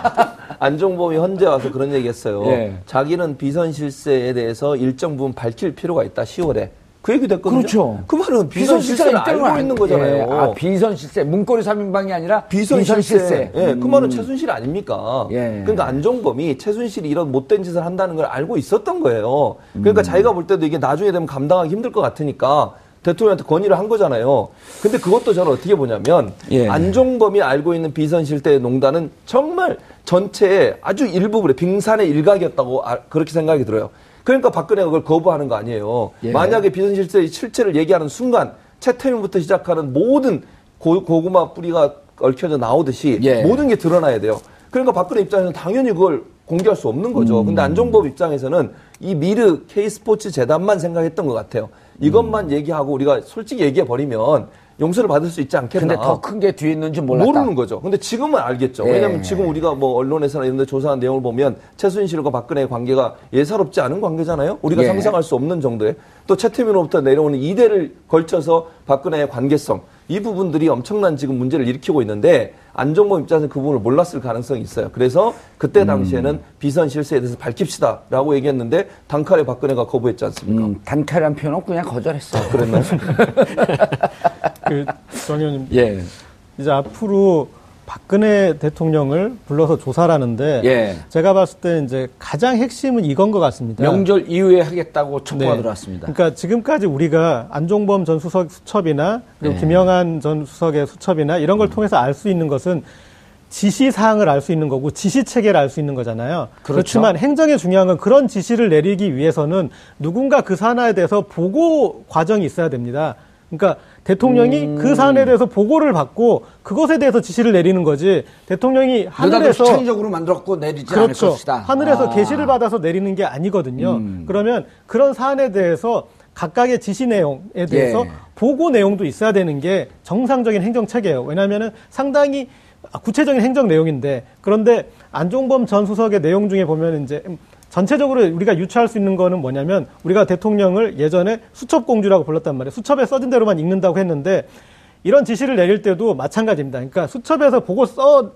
안종범이 현재 와서 그런 얘기했어요. 예. 자기는 비선 실세에 대해서 일정 부분 밝힐 필요가 있다. 10월에. 그 얘기 됐거든요. 그렇죠. 그 말은 비선 실세를 알고 있는 거잖아요. 예. 아, 비선 실세. 문고리 3인방이 아니라 비선, 비선 실세. 실세. 예. 음. 그 말은 최순실 아닙니까? 예. 그러니까 안종범이 최순실이 이런 못된 짓을 한다는 걸 알고 있었던 거예요. 그러니까 음. 자기가 볼 때도 이게 나중에 되면 감당하기 힘들 것 같으니까 대통령한테 건의를 한 거잖아요. 근데 그것도 저는 어떻게 보냐면 예. 안종범이 알고 있는 비선실대 농단은 정말 전체의 아주 일부분의 빙산의 일각이었다고 아, 그렇게 생각이 들어요. 그러니까 박근혜가 그걸 거부하는 거 아니에요. 예. 만약에 비선실세의 실체를 얘기하는 순간 채태민부터 시작하는 모든 고, 구마 뿌리가 얽혀져 나오듯이 예. 모든 게 드러나야 돼요. 그러니까 박근혜 입장에서는 당연히 그걸 공개할 수 없는 거죠. 음. 근데 안종범 입장에서는 이 미르 K스포츠 재단만 생각했던 것 같아요. 이것만 음. 얘기하고 우리가 솔직히 얘기해 버리면 용서를 받을 수 있지 않겠나. 근데 더 큰 게 뒤에 있는지 몰랐다. 모르는 거죠. 근데 지금은 알겠죠. 예. 왜냐하면 지금 우리가 뭐 언론에서나 이런 데 조사한 내용을 보면 최순실과 박근혜의 관계가 예사롭지 않은 관계잖아요. 우리가 예. 상상할 수 없는 정도의 또 최태민으로부터 내려오는 이대를 걸쳐서 박근혜의 관계성 이 부분들이 엄청난 지금 문제를 일으키고 있는데 안종범 입장에서 그 부분을 몰랐을 가능성이 있어요. 그래서 그때 음. 당시에는 음. 비선 실세에 대해서 밝힙시다라고 얘기했는데 단칼에 박근혜가 거부했지 않습니까? 음, 단칼이란 표현은 그냥 거절했어. 아, 그랬나요? 그, 정 의원님. 예. 이제 앞으로 박근혜 대통령을 불러서 조사를 하는데 예. 제가 봤을 때 이제 가장 핵심은 이건 것 같습니다. 명절 이후에 하겠다고 촉구가 네. 들어왔습니다. 그러니까 지금까지 우리가 안종범 전 수석 수첩이나 그리고 네. 김영한 전 수석의 수첩이나 이런 걸 음. 통해서 알 수 있는 것은 지시 사항을 알 수 있는 거고 지시 체계를 알 수 있는 거잖아요. 그렇죠. 그렇지만 행정의 중요한 건 그런 지시를 내리기 위해서는 누군가 그 산하에 대해서 보고 과정이 있어야 됩니다. 그러니까 대통령이 음. 그 사안에 대해서 보고를 받고 그것에 대해서 지시를 내리는 거지 대통령이 하늘에서 창의적으로 만들었고 내리지 그렇죠. 않을 것이다. 하늘에서 아. 계시를 받아서 내리는 게 아니거든요. 음. 그러면 그런 사안에 대해서 각각의 지시 내용에 대해서 예. 보고 내용도 있어야 되는 게 정상적인 행정 체계예요. 왜냐하면 상당히 구체적인 행정 내용인데 그런데 안종범 전 수석의 내용 중에 보면 이제 전체적으로 우리가 유추할 수 있는 거는 뭐냐면 우리가 대통령을 예전에 수첩공주라고 불렀단 말이에요. 수첩에 써진 대로만 읽는다고 했는데 이런 지시를 내릴 때도 마찬가지입니다. 그러니까 수첩에서 보고 써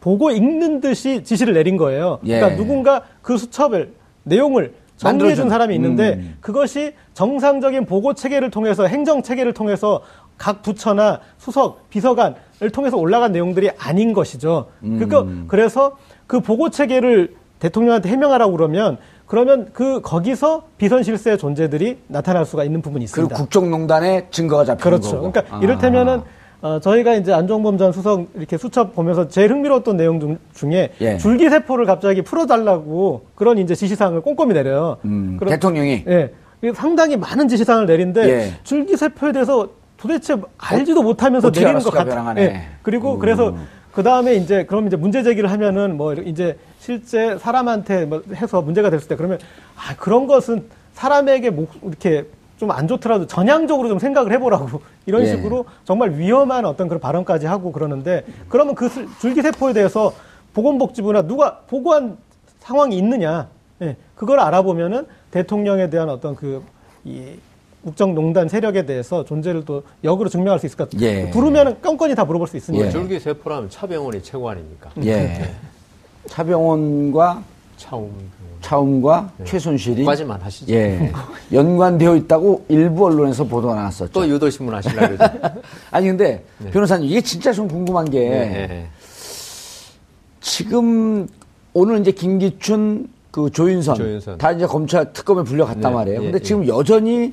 보고 읽는 듯이 지시를 내린 거예요. 그러니까 예. 누군가 그 수첩을 내용을 정리해 준 사람이 있는데 음. 그것이 정상적인 보고 체계를 통해서 행정 체계를 통해서 각 부처나 수석, 비서관을 통해서 올라간 내용들이 아닌 것이죠. 음. 그러니까 그래서 그 보고 체계를 대통령한테 해명하라고 그러면 그러면 그 거기서 비선 실세 존재들이 나타날 수가 있는 부분이 있습니다. 그 국정농단의 증거가 잡히는 그렇죠. 거고. 그러니까 아. 이를테면은 어, 저희가 이제 안종범 전 수석 이렇게 수첩 보면서 제일 흥미로웠던 내용 중에 예. 줄기세포를 갑자기 풀어달라고 그런 이제 지시사항을 꼼꼼히 내려요. 음, 그런, 대통령이? 예. 상당히 많은 지시사항을 내린데 예. 줄기세포에 대해서 도대체 알지도 못하면서 내리는 것 같아요. 예. 그리고 음. 그래서 그 다음에 이제 그럼 이제 문제 제기를 하면은 뭐 이제 실제 사람한테 뭐 해서 문제가 됐을 때 그러면 아 그런 것은 사람에게 목 이렇게 좀 안 좋더라도 전향적으로 좀 생각을 해보라고 이런 예. 식으로 정말 위험한 어떤 그런 발언까지 하고 그러는데 그러면 그 줄기세포에 대해서 보건복지부나 누가 보고한 상황이 있느냐 예, 그걸 알아보면은 대통령에 대한 어떤 그이 국정농단 세력에 대해서 존재를 또 역으로 증명할 수 있을 것 같아요. 예. 부르면 껌껌이 다 물어볼 수 있으니까. 예. 줄기 세포라면 차병원이 최고 아닙니까? 예. 네. 차병원과 차움. 차움과 네. 최순실이 까지만 하시죠. 예. 연관되어 있다고 일부 언론에서 보도가 나왔었죠. 또 유도신문 하시려고 아니 근데 네. 변호사님 이게 진짜 좀 궁금한 게 네. 지금 오늘 이제 김기춘 그 조윤선, 조윤선, 다 이제 검찰 특검에 불려갔단 네. 말이에요. 근데 예, 지금 여전히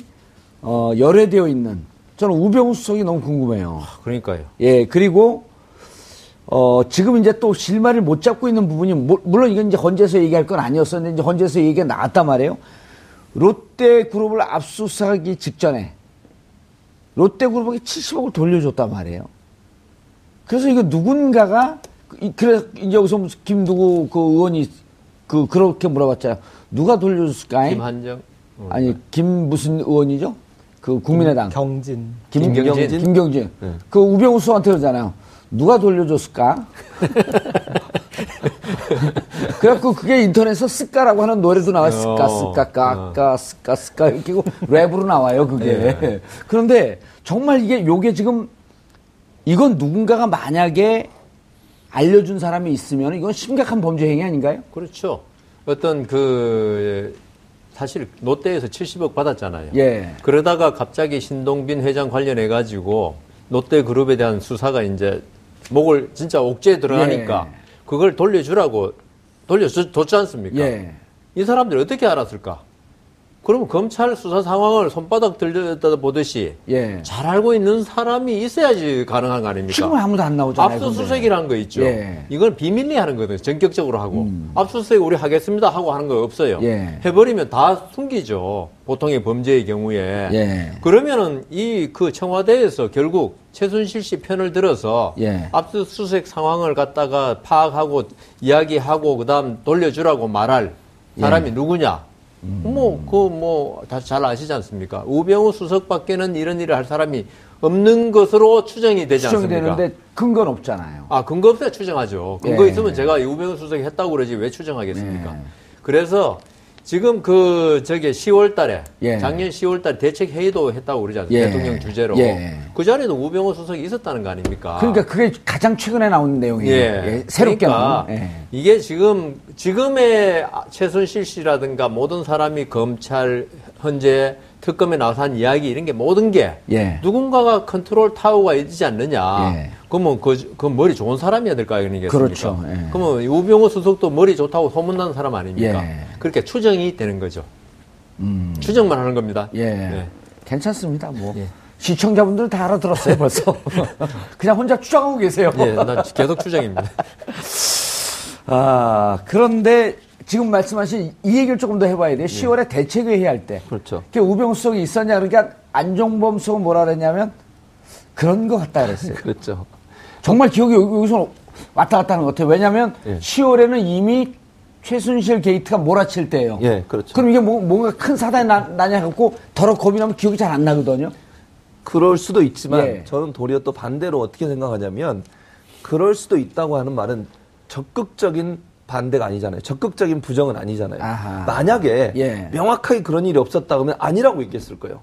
어, 열애되어 있는 저는 우병우 수석이 너무 궁금해요. 아, 그러니까요. 예, 그리고 어, 지금 이제 또 실마리를 못 잡고 있는 부분이 뭐, 물론 이건 이제 헌재에서 얘기할 건 아니었었는데 이제 헌재에서 얘기가 나왔단 말이에요. 롯데 그룹을 압수수색하기 직전에 롯데 그룹에게 70억을 돌려줬단 말이에요. 그래서 이거 누군가가 그래 이제 여기서 김누구 그 의원이 그 그렇게 물어봤잖아요. 누가 돌려줬을까? 김한정 아니 김 무슨 의원이죠? 그 국민의당 경진 김, 김경진 김경진 네. 그 우병우 수한테 그러잖아요. 누가 돌려줬을까? 그래갖고 그게 인터넷에서 스까라고 하는 노래도 나와요. 스까, 어. 스까, 까까, 어. 스까, 스까, 이렇게 랩으로 나와요, 그게. 네. 그런데 정말 이게, 요게 지금 이건 누군가가 만약에 알려준 사람이 있으면 이건 심각한 범죄 행위 아닌가요? 그렇죠. 어떤 그 사실 롯데에서 70억 받았잖아요. 예. 그러다가 갑자기 신동빈 회장 관련해 가지고 롯데 그룹에 대한 수사가 이제 목을 진짜 옥죄에 들어가니까 예. 그걸 돌려주라고 돌려줬지 않습니까? 예. 이 사람들이 어떻게 알았을까? 그러면 검찰 수사 상황을 손바닥 들여다 보듯이 예. 잘 알고 있는 사람이 있어야지 가능한 거 아닙니까? 지금 아무도 안 나오잖아요. 압수수색이라는 거 있죠. 예. 이건 비밀리 하는 거거든요. 전격적으로 하고. 압수수색 우리 하겠습니다 하고 하는 거 없어요. 예. 해버리면 다 숨기죠. 보통의 범죄의 경우에. 예. 그러면은 이 그 청와대에서 결국 최순실 씨 편을 들어서 예. 압수수색 상황을 갖다가 파악하고 이야기하고 그다음 돌려주라고 말할 사람이 예. 누구냐? 뭐, 그, 뭐, 다 잘 아시지 않습니까? 우병우 수석 밖에는 이런 일을 할 사람이 없는 것으로 추정이 되지 않습니까? 되는데 근거는 없잖아요. 아, 근거 없어야 추정하죠. 근거 예. 있으면 제가 우병우 수석이 했다고 그러지 왜 추정하겠습니까? 예. 그래서 지금 그, 저기 10월 달에, 예. 작년 10월 달에 대책 회의도 했다고 그러지 않습니까? 예. 대통령 주제로. 예. 그 자리에도 우병우 수석이 있었다는 거 아닙니까? 그러니까 그게 가장 최근에 나온 내용이에요. 예, 새롭게 그러니까 나온. 예. 이게 지금 지금의 최순실 씨라든가 모든 사람이 검찰 현재 특검에 한 이야기 이런 게 모든 게 예. 누군가가 컨트롤 타워가 있지 않느냐. 예. 그러면 그, 그 머리 좋은 사람이어야 될 거 아니겠습니까? 그렇죠. 예. 그러면 우병우 수석도 머리 좋다고 소문난 사람 아닙니까? 예. 그렇게 추정이 되는 거죠. 음. 추정만 하는 겁니다. 예. 네. 괜찮습니다. 뭐. 예. 시청자분들 다 알아들었어요, 벌써. 그냥 혼자 추정하고 계세요. 예, 난 계속 추정입니다. 아, 그런데 지금 말씀하신 이 얘기를 조금 더 해봐야 돼요. 10월에 대책회의 할 때. 그렇죠. 그 우병우 수석이 있었냐, 그러니까 안종범 수석은 뭐라 그랬냐면 그런 것 같다 그랬어요. 그렇죠. 정말 기억이 여기- 여기서 왔다 갔다 하는 것 같아요. 왜냐하면 예. 10월에는 이미 최순실 게이트가 몰아칠 때예요. 예, 그렇죠. 그럼 이게 뭐, 뭔가 큰 사단이 나, 나냐 갖고 더러 겁이 나면 기억이 잘 안 나거든요. 그럴 수도 있지만 예. 저는 도리어 또 반대로 어떻게 생각하냐면 그럴 수도 있다고 하는 말은 적극적인 반대가 아니잖아요. 적극적인 부정은 아니잖아요. 아하. 만약에 예. 명확하게 그런 일이 없었다 그러면 아니라고 얘기했을 거예요.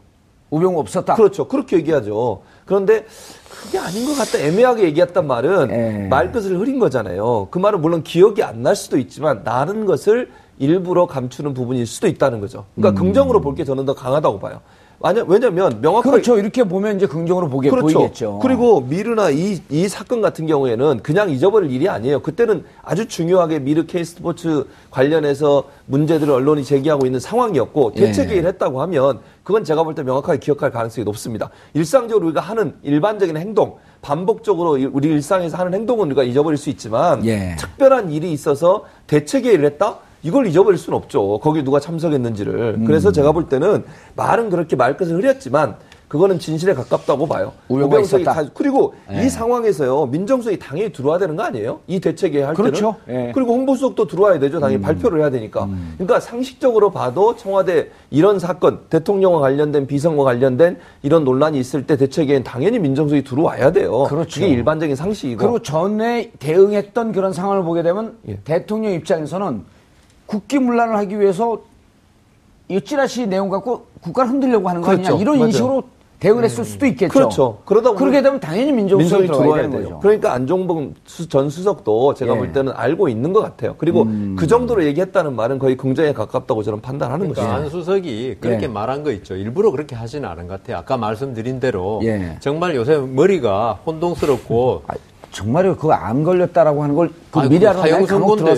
우병우 없었다. 그렇죠. 그렇게 얘기하죠. 그런데 그게 아닌 것 같다. 애매하게 얘기했단 말은 예. 말끝을 흐린 거잖아요. 그 말은 물론 기억이 안 날 수도 있지만 나는 것을 일부러 감추는 부분일 수도 있다는 거죠. 그러니까 긍정으로 볼 게 저는 더 강하다고 봐요. 왜냐- 왜냐면 명확하게 그렇죠. 이렇게 보면 이제 긍정으로 보게 그렇죠. 보이겠죠. 그리고 미르나 이, 이 사건 같은 경우에는 그냥 잊어버릴 일이 아니에요. 그때는 아주 중요하게 미르 K스포츠 관련해서 문제들을 언론이 제기하고 있는 상황이었고 예. 대책 회의를 했다고 하면 그건 제가 볼 때 명확하게 기억할 가능성이 높습니다. 일상적으로 우리가 하는 일반적인 행동, 반복적으로 이- 우리 일상에서 하는 행동은 우리가 잊어버릴 수 있지만 예. 특별한 일이 있어서 대책 회의를 했다? 이걸 잊어버릴 수는 없죠. 거기 누가 참석했는지를. 음. 그래서 제가 볼 때는 말은 그렇게 말끝을 흐렸지만 그거는 진실에 가깝다고 봐요. 우병석이 있었다. 가- 그리고 예. 이 상황에서요 민정수석이 당연히 들어와야 되는 거 아니에요? 이 대책에 할 그렇죠. 때는 예. 음. 그리고 홍보수석도 들어와야 되죠. 당연히 발표를 해야 되니까. 그러니까 상식적으로 봐도 청와대 이런 사건 대통령과 관련된 비선과 관련된 이런 논란이 있을 때 대책에는 당연히 민정수석이 들어와야 돼요. 그렇죠. 이게 일반적인 상식이고. 그리고 전에 대응했던 그런 상황을 보게 되면 예. 대통령 입장에서는 국기문란을 하기 위해서 이 찌라시 내용 갖고 국가를 흔들려고 하는 거 아니냐 그렇죠. 이런 맞아요. 인식으로 대응을 했을 수도 있겠죠. 그렇죠. 그러다 보면 그렇게 되면 당연히 민정수석이 민정이 들어와야 들어와야 되는. 거죠. 그러니까 안종범 수- 전 수석도 제가 예. 음. 볼 때는 알고 있는 것 같아요. 그리고 그 정도로 얘기했다는 말은 거의 긍정에 가깝다고 저는 판단하는 그러니까 것이죠. 안 수석이 그렇게 예. 말한 거 있죠. 일부러 그렇게 하지는 않은 것 같아요. 아까 말씀드린 대로 예. 정말 요새 머리가 혼동스럽고 아, 정말요 그거 암 걸렸다라고 하는 걸그 아이고, 미리 알았나요? 사형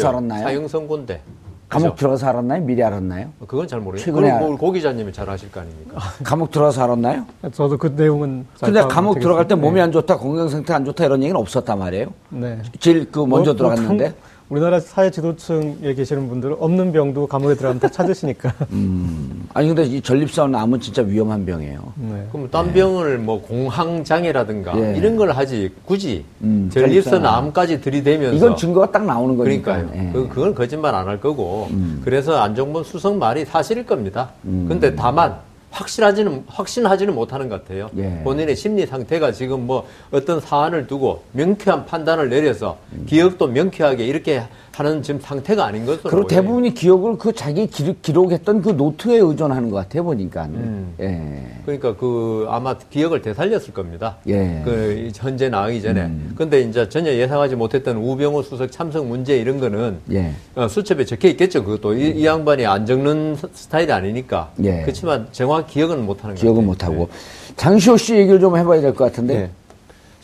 알았나요? 사형 선고인데. 감옥 그죠? 들어가서 알았나요? 미리 알았나요? 그건 잘 모르겠어요. 최근에 뭐 고기자님이 잘 아실 거 아닙니까? 감옥 들어가서 알았나요? 저도 그 내용은 잘 근데 감옥. 들어갈 때 몸이 네. 안 좋다, 건강 상태 안 좋다 이런 얘기는 없었단 말이에요. 네. 제일 그 먼저 뭐, 들어갔는데. 보통 우리나라 사회 지도층에 계시는 분들은 없는 병도 감옥에 들어가면 다 찾으시니까. 아니 근데 이 전립선 암은 진짜 위험한 병이에요. 네. 그럼 딴 병을 뭐 공황 장애라든가 예. 이런 걸 하지 굳이 음, 전립선 암까지 들이대면서 이건 증거가 딱 나오는 거니까. 그러니까요. 예. 음. 그, 그건 거짓말 안 할 거고. 그래서 안정범 수석 말이 사실일 겁니다. 근데 다만 확실하지는 확신하지는 못하는 것 같아요. 예. 본인의 심리 상태가 지금 뭐 어떤 사안을 두고 명쾌한 판단을 내려서 기억도 명쾌하게 이렇게 하는 지금 상태가 아닌 것으로 그리고. 대부분이 기억을 그 자기 기록, 기록했던 그 노트에 의존하는 것 같아요, 보니까. 음. 예. 그러니까 그 아마 기억을 되살렸을 겁니다. 예. 음. 그 현재 나가기 전에. 근데 이제 전혀 예상하지 못했던 우병우 수석 참석 문제 이런 거는 예. 어, 수첩에 적혀 있겠죠. 그것도 이, 이 양반이 안 적는 스- 스타일이 아니니까. 예. 그렇지만 정확히 기억은 못 하는 거예요. 기억은 못 하고. 장시호 씨 얘기를 좀 해봐야 될 것 같은데.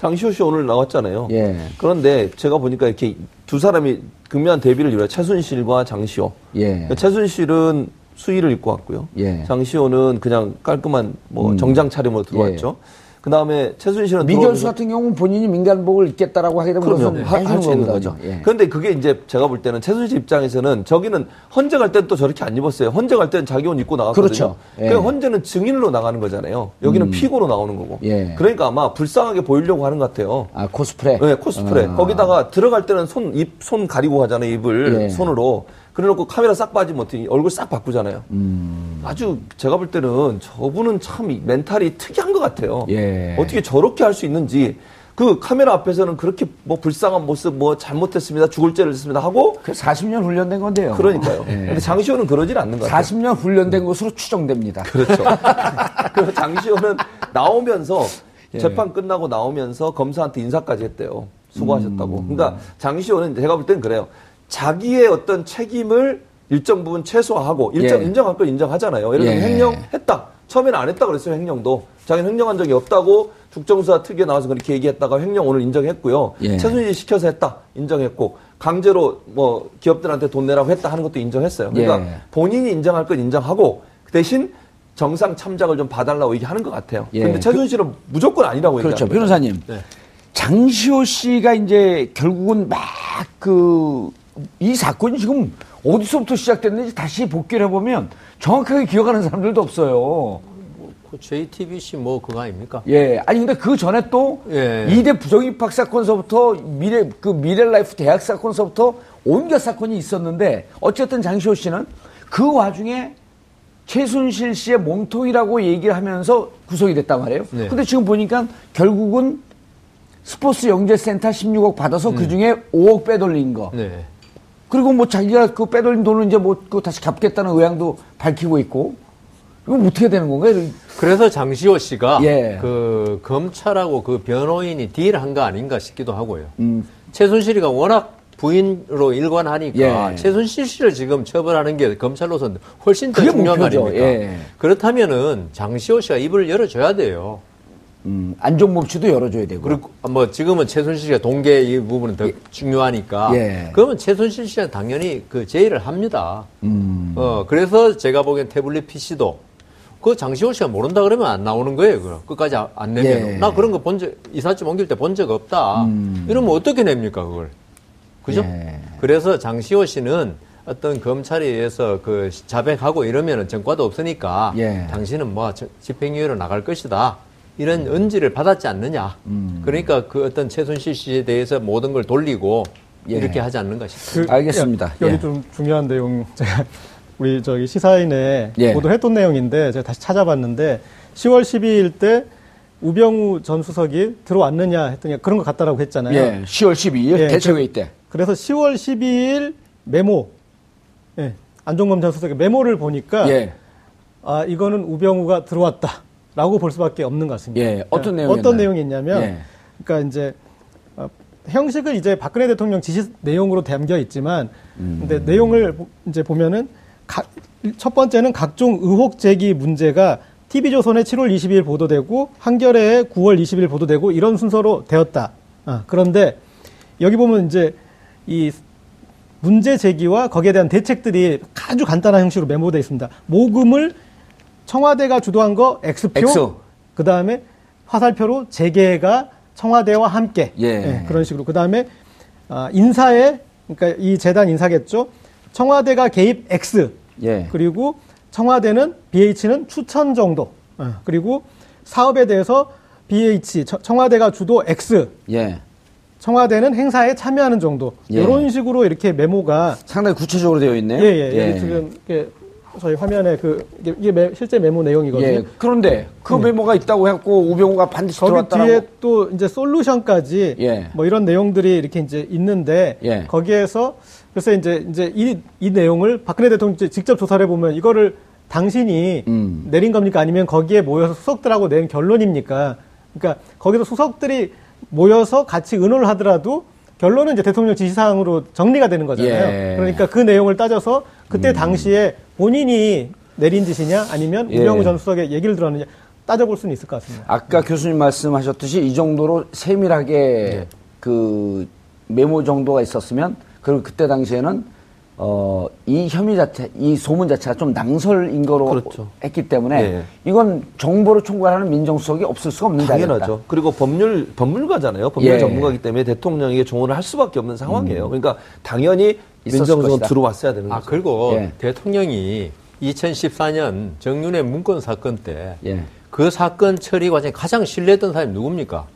네. 장시호 씨 오늘 나왔잖아요. 예. 그런데 제가 보니까 이렇게 두 사람이 극명한 대비를 이루어 최순실과 장시호. 예. 최순실은 수의를 입고 왔고요. 예. 장시호는 그냥 깔끔한 뭐 정장 차림으로 들어왔죠. 그 다음에 최순실은 미결수 같은 경우는 본인이 민간복을 입겠다라고 하게 되면 해주는 할수 있는. 거죠. 예. 그런데 그게 이제 제가 볼 때는 최순실 입장에서는 저기는 헌재 갈 때는 또 저렇게 안 입었어요. 헌재 갈 때는 자기 옷 입고 나갔거든요. 그렇죠. 예. 그 헌재는 증인으로 나가는 거잖아요. 여기는 피고로 나오는 거고. 예. 그러니까 아마 불쌍하게 보이려고 하는 것 같아요. 아, 코스프레? 네, 코스프레. 아. 거기다가 들어갈 때는 손, 입, 손 가리고 하잖아요, 입을. 예. 손으로. 그래 놓고 카메라 싹 빠지면 어떻게 얼굴 싹 바꾸잖아요. 음. 아주 제가 볼 때는 저분은 참이 멘탈이 특이한 것 같아요. 예. 어떻게 저렇게 할 수 있는지. 그 카메라 앞에서는 그렇게 뭐 불쌍한 모습, 뭐 잘못했습니다, 죽을 죄를 했습니다 하고 그 40년 훈련된 건데요. 그러니까요. 예. 근데 장시호는 그러질 않는 것 같아요. 40년 훈련된 것으로 추정됩니다. 그렇죠. 그 장시호는 나오면서 예. 재판 끝나고 나오면서 검사한테 인사까지 했대요. 수고하셨다고. 음. 그러니까 장시호는 제가 볼 땐 그래요. 자기의 어떤 책임을 일정 부분 최소화하고 일정 예. 인정할 걸 인정하잖아요. 예를 들면 예. 횡령했다. 처음에는 안 했다 그랬어요. 횡령도. 자기는 횡령한 적이 없다고 국정수사 특위에 나와서 그렇게 얘기했다가 횡령 오늘 인정했고요. 예. 최순실 시켜서 했다. 인정했고 강제로 뭐 기업들한테 돈 내라고 했다 하는 것도 인정했어요. 그러니까 예. 본인이 인정할 건 인정하고 그 대신 정상 참작을 좀 봐달라고 얘기하는 것 같아요. 예. 그런데 최순실은 무조건 아니라고 그렇죠. 얘기하는 거죠. 변호사님. 네. 장시호 씨가 이제 결국은 막 그, 이 사건이 지금 어디서부터 시작됐는지 다시 복귀를 해보면 정확하게 기억하는 사람들도 없어요. 그 JTBC 뭐 그거 아닙니까? 예. 아니, 근데 그 전에 또 예. 이대 부정입학 사건서부터 미래, 그 미래라이프 대학 사건서부터 온갖 사건이 있었는데 어쨌든 장시호 씨는 그 와중에 최순실 씨의 몸통이라고 얘기를 하면서 구속이 됐단 말이에요. 네. 근데 지금 보니까 결국은 스포츠 영재센터 16억 받아서 그 중에 5억 빼돌린 거. 네. 그리고 뭐 자기가 그 빼돌린 돈을 이제 뭐 그거 다시 갚겠다는 의향도 밝히고 있고. 이건 어떻게 되는 건가요? 그래서 장시호 씨가 예. 그 검찰하고 그 변호인이 딜한 거 아닌가 싶기도 하고요. 음. 최순실이가 워낙 부인으로 일관하니까 예. 최순실 씨를 지금 처벌하는 게 검찰로서는 훨씬 더 중요한 거 목표죠. 아닙니까? 예. 그렇다면은 장시호 씨가 입을 열어줘야 돼요. 음, 안종범 씨도 열어줘야 되고. 그리고 뭐 지금은 최순실 씨가 동계 이 부분은 더 중요하니까 예. 그러면 최순실 씨는 당연히 그 제의를 합니다. 음. 어 그래서 제가 보기엔 태블릿 PC도 그 장시호 씨가 모른다 그러면 안 나오는 거예요. 그럼 끝까지 아- 안 내면 예. 음. 나 그런 거 본 적 이삿짐 옮길 때 본 적 없다. 이러면 어떻게 냅니까 그걸? 그죠? 예. 그래서 장시호 씨는 어떤 검찰에 의해서 그 자백하고 이러면은 전과도 없으니까 예. 당신은 뭐 저- 집행유예로 나갈 것이다. 이런 언지를 받았지 않느냐. 음. 그러니까 그 어떤 최순실 씨에 대해서 모든 걸 돌리고 예. 이렇게 하지 않는가 싶습니다. 알겠습니다. 야, 여기 예. 좀 중요한 내용 제가 우리 저기 시사인에 예. 보도했던 내용인데 제가 다시 찾아봤는데 10월 12일 때 우병우 전 수석이 들어왔느냐 했더니 그런 것 같다라고 했잖아요. 예, 10월 12일 예, 대책회의 때. 그래서 10월 12일 메모, 예, 안종범 전 수석의 메모를 보니까 예. 아 이거는 우병우가 들어왔다 라고 볼 수밖에 없는 것 같습니다. 예, 어떤 예, 내용이었나요? 어떤 내용이었냐면, 예. 그러니까 이제 어, 형식을 이제 박근혜 대통령 지시 내용으로 담겨 있지만, 음. 근데 내용을 보- 이제 보면은 가- 첫 번째는 각종 의혹 제기 문제가 TV조선에 7월 20일 보도되고 한겨레에 9월 20일 보도되고 이런 순서로 되었다. 아, 그런데 여기 보면 이제 이 문제 제기와 거기에 대한 대책들이 아주 간단한 형식으로 메모되어 있습니다. 모금을 청와대가 주도한 거 X표, X. 그 다음에 화살표로 재계가 청와대와 함께 예. 그런 식으로 그 다음에 아, 인사에 그러니까 이 재단 인사겠죠. 청와대가 개입 X 예. 그리고 청와대는 BH는 추천 정도 어, 그리고 사업에 대해서 BH 청- 청와대가 주도 X 예. 청와대는 행사에 참여하는 정도 예. 이런 식으로 이렇게 메모가 상당히 구체적으로 되어 있네요. 예 예 예, 지금 이렇게 저희 화면에 그 이게, 이게 매, 실제 메모 내용이거든요. 예. 그런데 그 네. 메모가 있다고 해갖고 우병우가 반드시 거기. 뒤에 또 이제 솔루션까지 예. 뭐 이런 내용들이 이렇게 이제 있는데 예. 거기에서 그래서 이제 이제 이, 이 내용을 박근혜 대통령 이 직접 조사를 해보면 이거를 당신이 음. 내린 겁니까 아니면 거기에 모여서 수석들하고 낸 결론입니까? 그러니까 거기서 수석들이 모여서 같이 의논을 하더라도 결론은 이제 대통령 지시사항으로 정리가 되는 거잖아요. 예. 그러니까 그 내용을 따져서 그때 당시에 본인이 내린 짓이냐 아니면 예. 우병우 전 수석의 얘기를 들었느냐 따져볼 수는 있을 것 같습니다. 아까 교수님 말씀하셨듯이 이 정도로 세밀하게 네. 그 메모 정도가 있었으면 그리고 그때 당시에는 어, 이 혐의 자체, 이 소문 자체가 좀 낭설인 거로 그렇죠. 했기 때문에 네. 이건 정보로 총괄하는 민정수석이 없을 수가 없는 자리였다. 당연하죠. 그리고 법률 법률가잖아요. 법률 예. 전문가이기 때문에 대통령에게 조언을 할 수밖에 없는 상황이에요. 그러니까 당연히 음. 것이다. 들어왔어야 되는 아, 거죠. 그리고 예. 대통령이 2014년 정윤회 문건 사건 때그 예. 사건 처리 과정에 가장 신뢰했던 사람이 누굽니까?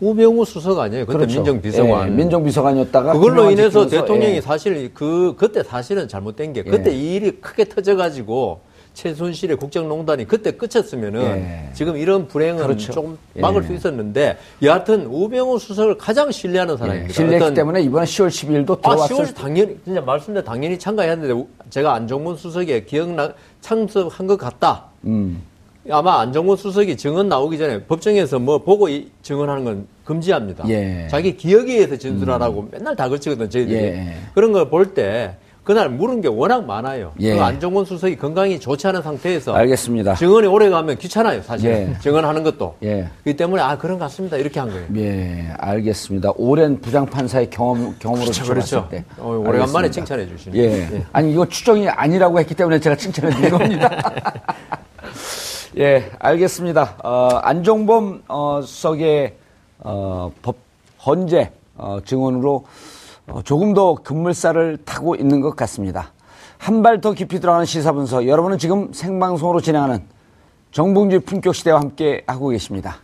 우병우 수석 아니에요. 그때 그렇죠. 민정비서관. 예, 민정비서관이었다가 그걸로 인해서 대통령이 예. 사실 그 그때 사실은 잘못된 게 그때 예. 이 일이 크게 터져 가지고 최순실의 국정농단이 그때 끝쳤으면은 예. 지금 이런 불행은 그렇죠. 조금 막을 예. 수 있었는데 여하튼 우병우 수석을 가장 신뢰하는 사람입니다. 예, 신뢰했기 때문에 이번에 10월 12일도 아, 들어왔을 10월 당연히 진짜 말씀대로 당연히 참가했는데 우- 제가 안정문 수석에 기억나 참석한 것 같다. 음. 아마 안정문 수석이 증언 나오기 전에 법정에서 뭐 보고 이 증언하는 건 금지합니다. 예. 음. 자기 기억에 의해서 진술하라고 맨날 다 걸치거든 저희들이. 예. 그런 걸 볼 때 그날 물은 게 워낙 많아요. 예. 그 안정문 수석이 건강이 좋지 않은 상태에서 알겠습니다. 증언이 오래 가면 귀찮아요, 사실. 예. 증언하는 것도. 예. 그렇기 때문에 아 그런 것 같습니다. 이렇게 한 거예요. 예, 알겠습니다. 오랜 부장 판사의 경험, 경험으로 그렇죠, 그렇죠. 때. 어, 오래간만에. 칭찬해 주시네요. 예. 예. 아니, 이거 추정이 아니라고 했기 때문에 제가 칭찬해 드린 겁니다. 예, 알겠습니다. 어, 안종범 어, 수석의 어, 법 헌재 어, 증언으로 어, 조금 더 급물살을 타고 있는 것 같습니다. 한 발 더 깊이 들어가는 시사분석. 여러분은 지금 생방송으로 진행하는 정봉주 품격 시대와 함께 하고 계십니다.